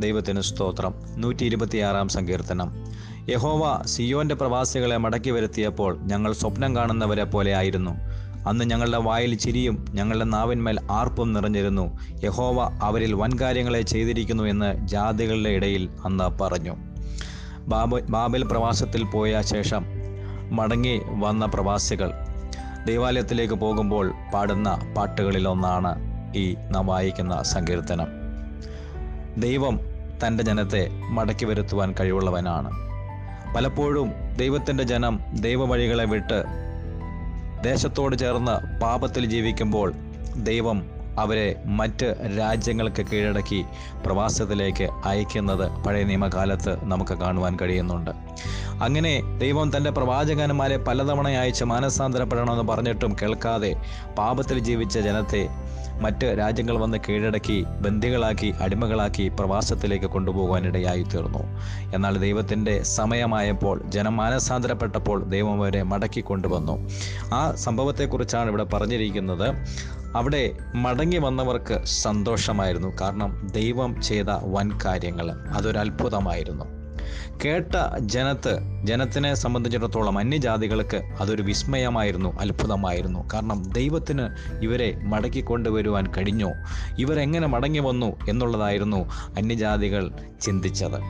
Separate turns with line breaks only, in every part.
ദൈവത്തിന് സ്തോത്രം. നൂറ്റി ഇരുപത്തിയാറാം സങ്കീർത്തനം. യഹോവ സിയോന്റെ പ്രവാസികളെ മടക്കി വരുത്തിയപ്പോൾ ഞങ്ങൾ സ്വപ്നം കാണുന്നവരെ പോലെ ആയിരുന്നു. അന്ന് ഞങ്ങളുടെ വായിൽ ചിരിയും ഞങ്ങളുടെ നാവിന്മേൽ ആർപ്പും നിറഞ്ഞിരുന്നു. യഹോവ അവരിൽ വൻകാര്യങ്ങളെ ചെയ്തിരിക്കുന്നു എന്ന് ജാതികളുടെ ഇടയിൽ അന്ന് പറഞ്ഞു. ബാബ ബാബൽ പ്രവാസത്തിൽ പോയ ശേഷം മടങ്ങി വന്ന പ്രവാസികൾ ദേവാലയത്തിലേക്ക് പോകുമ്പോൾ പാടുന്ന പാട്ടുകളിലൊന്നാണ് ഈ നാം വായിക്കുന്ന സങ്കീർത്തനം. ദൈവം തന്റെ ജനത്തെ മടക്കി വരുത്തുവാൻ കഴിവുള്ളവനാണ്. പലപ്പോഴും ദൈവത്തിന്റെ ജനം ദൈവവഴികളെ വിട്ട് ദേശത്തോട് ചേർന്ന് പാപത്തിൽ ജീവിക്കുമ്പോൾ ദൈവം അവരെ മറ്റ് രാജ്യങ്ങൾക്ക് കീഴടക്കി പ്രവാസത്തിലേക്ക് അയക്കുന്നത് പഴയ നിയമകാലത്ത് നമുക്ക് കാണുവാൻ കഴിയുന്നുണ്ട്. അങ്ങനെ ദൈവം തന്റെ പ്രവാചകന്മാരെ പലതവണ അയച്ച് മാനസാന്തരപ്പെടണമെന്ന് പറഞ്ഞിട്ടും കേൾക്കാതെ പാപത്തിൽ ജീവിച്ച ജനത്തെ മറ്റ് രാജ്യങ്ങൾ വന്ന് കീഴടക്കി ബന്ദികളാക്കി അടിമകളാക്കി പ്രവാസത്തിലേക്ക് കൊണ്ടുപോകാനിടയായി തീർന്നു. എന്നാൽ ദൈവത്തിന്റെ സമയമായപ്പോൾ ജനം മാനസാന്തരപ്പെട്ടപ്പോൾ ദൈവം അവരെ മടക്കി കൊണ്ടുവന്നു. ആ സംഭവത്തെക്കുറിച്ചാണ് ഇവിടെ പറഞ്ഞിരിക്കുന്നത്. അവിടെ മടങ്ങി വന്നവർക്ക് സന്തോഷമായിരുന്നു. കാരണം ദൈവം ചെയ്ത വൻ കാര്യങ്ങൾ അതൊരു അത്ഭുതമായിരുന്നു കേട്ട ജനത്ത് ജനത്തിനെ സംബന്ധിച്ചിടത്തോളം അന്യജാതികൾക്ക് അതൊരു വിസ്മയമായിരുന്നു അത്ഭുതമായിരുന്നു. കാരണം ദൈവത്തിന് ഇവരെ മടക്കി കൊണ്ടുവരുവാൻ കഴിഞ്ഞോ? ഇവരെങ്ങനെ മടങ്ങി വന്നു എന്നുള്ളതായിരുന്നു അന്യജാതികൾ ചിന്തിച്ചത്.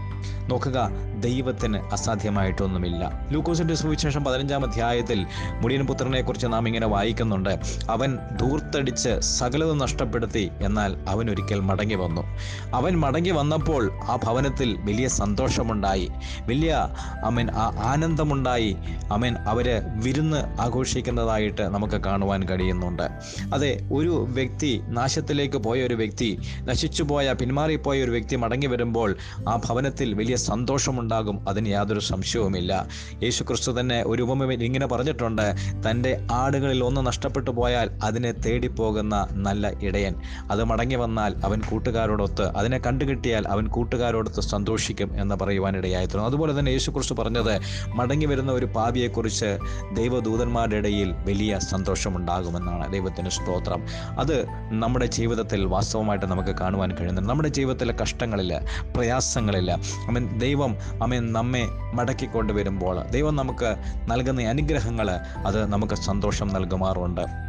നോക്കുക ദൈവത്തിന് അസാധ്യമായിട്ടൊന്നുമില്ല. ലൂക്കോസിന്റെ സുവിശേഷം പതിനഞ്ചാം അധ്യായത്തിൽ മുടിയൻ പുത്രനെക്കുറിച്ച് നാം ഇങ്ങനെ വായിക്കുന്നുണ്ട്. അവൻ ധൂർത്തടിച്ച് സകലതും നഷ്ടപ്പെടുത്തി എന്നാൽ അവൻ ഒരിക്കൽ മടങ്ങി വന്നു. അവൻ മടങ്ങി വന്നപ്പോൾ ആ ഭവനത്തിൽ വലിയ സന്തോഷമുണ്ടായി. വലിയ അമൻ ആ ആനന്ദമുണ്ടായി. അമൻ അവർ വിരുന്ന് ആഘോഷിക്കുന്നതായിട്ട് നമുക്ക് കാണുവാൻ കഴിയുന്നുണ്ട്. അതെ ഒരു വ്യക്തി നാശത്തിലേക്ക് പോയ ഒരു വ്യക്തി നശിച്ചു പോയ പിന്മാറിപ്പോയ ഒരു വ്യക്തി മടങ്ങി വരുമ്പോൾ ആ ഭവനത്തിൽ വലിയ സന്തോഷമുണ്ടാകും. അതിന് യാതൊരു സംശയവുമില്ല. യേശു ക്രിസ്തു തന്നെ ഒരു ഉപമ ഇങ്ങനെ പറഞ്ഞിട്ടുണ്ട്. തന്റെ ആടുകളിൽ ഒന്ന് നഷ്ടപ്പെട്ടു പോയാൽ അതിനെ തേടിപ്പോകുന്ന നല്ല ഇടയൻ. അത് മടങ്ങി വന്നാൽ അവൻ കൂട്ടുകാരോടൊത്ത് അതിനെ കണ്ടുകിട്ടിയാൽ അവൻ കൂട്ടുകാരോടൊത്ത് സന്തോഷിക്കും എന്ന് പറയുവാനിടയായിരുന്നു അതുപോലെ തന്നെ യേശു ക്രിസ്തു പറഞ്ഞത് മടങ്ങി വരുന്ന ഒരു പാപിയെക്കുറിച്ച് ദൈവദൂതന്മാരുടെ ഇടയിൽ വലിയ സന്തോഷമുണ്ടാകുമെന്നാണ് ദൈവത്തിന് സ്തോത്രം. അത് നമ്മുടെ ജീവിതത്തിൽ വാസ്തവമായിട്ട് നമുക്ക് കാണുവാൻ കഴിയുന്നുണ്ട്. നമ്മുടെ ജീവിതത്തിലെ കഷ്ടങ്ങളിൽ പ്രയാസങ്ങളില്ല അമീൻ ദൈവം അമീൻ നമ്മെ മടക്കിക്കൊണ്ട് വരുമ്പോൾ ദൈവം നമുക്ക് നൽകുന്ന അനുഗ്രഹങ്ങൾ അത് നമുക്ക് സന്തോഷം നൽകുമാറുണ്ട്.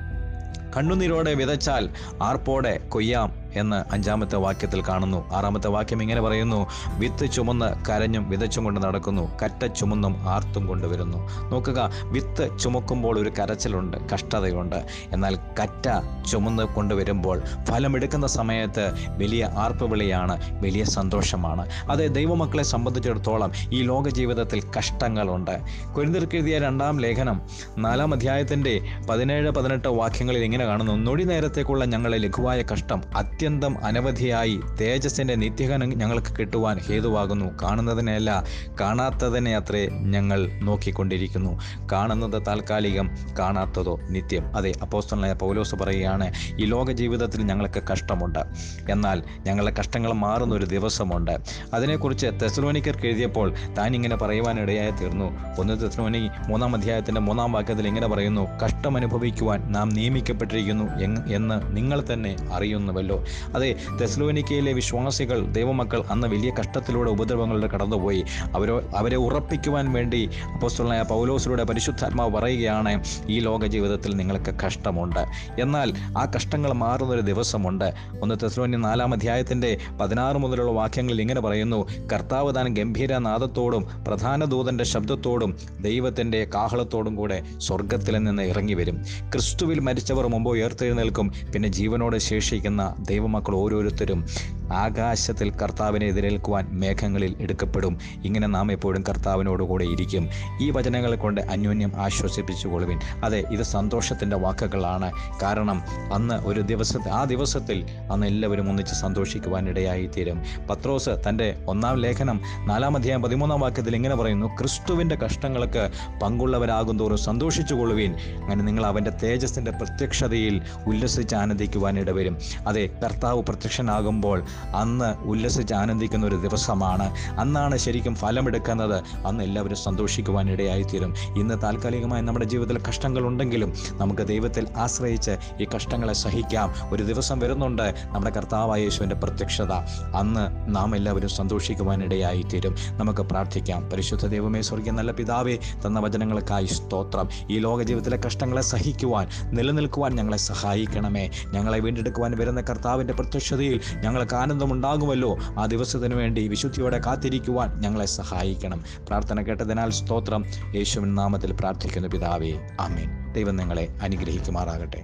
കണ്ണുനീരോടെ വിതച്ചാൽ ആർപ്പോടെ കൊയ്യാം. എന്ന് അഞ്ചാമത്തെ വാക്യത്തിൽ കാണുന്നു. ആറാമത്തെ വാക്യം ഇങ്ങനെ പറയുന്നു. വിത്ത് ചുമന്ന് കരഞ്ഞും വിതച്ചും കൊണ്ട് നടക്കുന്നു. കറ്റ ചുമന്നും ആർത്തും കൊണ്ടുവരുന്നു നോക്കുക വിത്ത് ചുമക്കുമ്പോൾ ഒരു കരച്ചിലുണ്ട് കഷ്ടതയുണ്ട്. എന്നാൽ കറ്റ ചുമന്ന് കൊണ്ടുവരുമ്പോൾ ഫലമെടുക്കുന്ന സമയത്ത് വലിയ ആർപ്പുവിളിയാണ് വലിയ സന്തോഷമാണ്. അതെ ദൈവമക്കളെ സംബന്ധിച്ചിടത്തോളം ഈ ലോക ജീവിതത്തിൽ കഷ്ടങ്ങളുണ്ട്. കുരുന്തിർക്കെഴുതിയ രണ്ടാം ലേഖനം നാലാം അധ്യായത്തിന്റെ പതിനേഴ് പതിനെട്ട് വാക്യങ്ങളിൽ ഇങ്ങനെ കാണുന്നു. നൊടി നേരത്തേക്കുള്ള ഞങ്ങളെ ലഘുവായ കഷ്ടം അത്യന്തം അനവധിയായി തേജസ്സിന്റെ നിത്യഘനം ഞങ്ങൾക്ക് കിട്ടുവാൻ ഹേതുവാകുന്നു. കാണുന്നതിനെയല്ല കാണാത്തതിനെ അത്രേ ഞങ്ങൾ നോക്കിക്കൊണ്ടിരിക്കുന്നു. കാണുന്നത് താൽക്കാലികം കാണാത്തതോ നിത്യം. അതെ അപ്പോസ്തലനായ പൗലോസ് പറയുകയാണ് ഈ ലോക ജീവിതത്തിൽ ഞങ്ങൾക്ക് കഷ്ടമുണ്ട്. എന്നാൽ ഞങ്ങളുടെ കഷ്ടങ്ങൾ മാറുന്ന ഒരു ദിവസമുണ്ട്. അതിനെക്കുറിച്ച് തെസലോനിക്കർക്ക് എഴുതിയപ്പോൾ താൻ ഇങ്ങനെ പറയുവാനിടയായി തീർന്നു. ഒന്ന് തെസലോനി മൂന്നാം അധ്യായത്തിന്റെ മൂന്നാം വാക്യത്തിൽ ഇങ്ങനെ പറയുന്നു കഷ്ടം അനുഭവിക്കുവാൻ നാം നിയമിക്കപ്പെട്ടിരിക്കുന്നു എന്ന് നിങ്ങൾ തന്നെ അറിയുന്നുവല്ലോ. അതെ തെസ്ലോനിക്കയിലെ വിശ്വാസികൾ ദൈവമക്കൾ അന്ന് വലിയ കഷ്ടത്തിലൂടെ ഉപദ്രവങ്ങളുടെ കടന്നുപോയി. അവരോ അവരെ ഉറപ്പിക്കുവാൻ വേണ്ടി അപ്പോസ്തലനായ പൗലോസിലൂടെ പരിശുദ്ധാത്മാവ് പറയുകയാണ് ഈ ലോക ജീവിതത്തിൽ നിങ്ങൾക്ക് കഷ്ടമുണ്ട്. എന്നാൽ ആ കഷ്ടങ്ങൾ മാറുന്നൊരു ദിവസമുണ്ട്. ഒന്ന് തെസ്ലോനി നാലാം അധ്യായത്തിന്റെ പതിനാറ് മുതലുള്ള വാക്യങ്ങളിൽ ഇങ്ങനെ പറയുന്നു കർത്താവ് താൻ ഗംഭീര നാദത്തോടും പ്രധാന ദൂതന്റെ ശബ്ദത്തോടും ദൈവത്തിന്റെ കാഹളത്തോടും കൂടെ സ്വർഗത്തിൽ നിന്ന് ഇറങ്ങി വരും ക്രിസ്തുവിൽ മരിച്ചവർ മുമ്പ് ഉയർത്തെഴുന്നേൽക്കും പിന്നെ ജീവനോടെ ശേഷിക്കുന്ന ദൈവമക്കൾ ഓരോരുത്തരും ആകാശത്തിൽ കർത്താവിനെ എതിരേൽക്കുവാൻ മേഘങ്ങളിൽ എടുക്കപ്പെടും. ഇങ്ങനെ നാം എപ്പോഴും കർത്താവിനോടുകൂടെ ഇരിക്കും. ഈ വചനങ്ങൾ കൊണ്ട് അന്യോന്യം ആശ്വസിപ്പിച്ചുകൊള്ളുവിൻ അതെ ഇത് സന്തോഷത്തിന്റെ വാക്കുകളാണ്. കാരണം അന്ന് ഒരു ദിവസത്തെ ആ ദിവസത്തിൽ അന്ന് എല്ലാവരും ഒന്നിച്ച് സന്തോഷിക്കുവാനിടയായിത്തീരും. പത്രോസ് തന്റെ ഒന്നാം ലേഖനം നാലാം അധ്യായം പതിമൂന്നാം വാക്യത്തിൽ ഇങ്ങനെ പറയുന്നു ക്രിസ്തുവിന്റെ കഷ്ടങ്ങൾക്ക് പങ്കുള്ളവരാകും തോറും സന്തോഷിച്ചുകൊള്ളുവിൻ അങ്ങനെ നിങ്ങൾ അവന്റെ തേജസ്സിന്റെ പ്രത്യക്ഷതയിൽ ഉല്ലസിച്ച് ആനന്ദിക്കുവാനിടവരും. അതെ കർത്താവ് പ്രത്യക്ഷനാകുമ്പോൾ അന്ന് ഉല്ലസിച്ച് ആനന്ദിക്കുന്ന ഒരു ദിവസമാണ്. അന്നാണ് ശരിക്കും ഫലമെടുക്കുന്നത്. അന്ന് എല്ലാവരും സന്തോഷിക്കുവാൻ ഇടയായിത്തീരും. ഇന്ന് താൽക്കാലികമായി നമ്മുടെ ജീവിതത്തിൽ കഷ്ടങ്ങളുണ്ടെങ്കിലും നമുക്ക് ദൈവത്തിൽ ആശ്രയിച്ച് ഈ കഷ്ടങ്ങളെ സഹിക്കാം. ഒരു ദിവസം വരുന്നുണ്ട് നമ്മുടെ കർത്താവായ യേശുവിന്റെ പ്രത്യക്ഷത. അന്ന് നാം എല്ലാവരും സന്തോഷിക്കുവാൻ ഇടയായിത്തീരും. നമുക്ക് പ്രാർത്ഥിക്കാം. പരിശുദ്ധ ദൈവമേ സ്വർഗീയ നല്ല പിതാവേ തന്ന വചനങ്ങൾക്കായി സ്തോത്രം. ഈ ലോക ജീവിതത്തിലെ കഷ്ടങ്ങളെ സഹിക്കുവാൻ നിലനിൽക്കുവാൻ ഞങ്ങളെ സഹായിക്കണമേ. ഞങ്ങളെ വീണ്ടെടുക്കുവാൻ വരുന്ന കർത്താവിന്റെ പ്രത്യക്ഷതയിൽ ഞങ്ങൾക്ക് ആനന്ദമുണ്ടാകുമല്ലോ. ആ ദിവസത്തിനു വേണ്ടി വിശുദ്ധിയോടെ കാത്തിരിക്കുവാൻ ഞങ്ങളെ സഹായിക്കണം. പ്രാർത്ഥന കേട്ടതിനാൽ സ്തോത്രം. യേശുവിൻ നാമത്തിൽ പ്രാർത്ഥിക്കുന്നു പിതാവേ ആമീൻ. ദൈവം നിങ്ങളെ അനുഗ്രഹിക്കുമാറാകട്ടെ.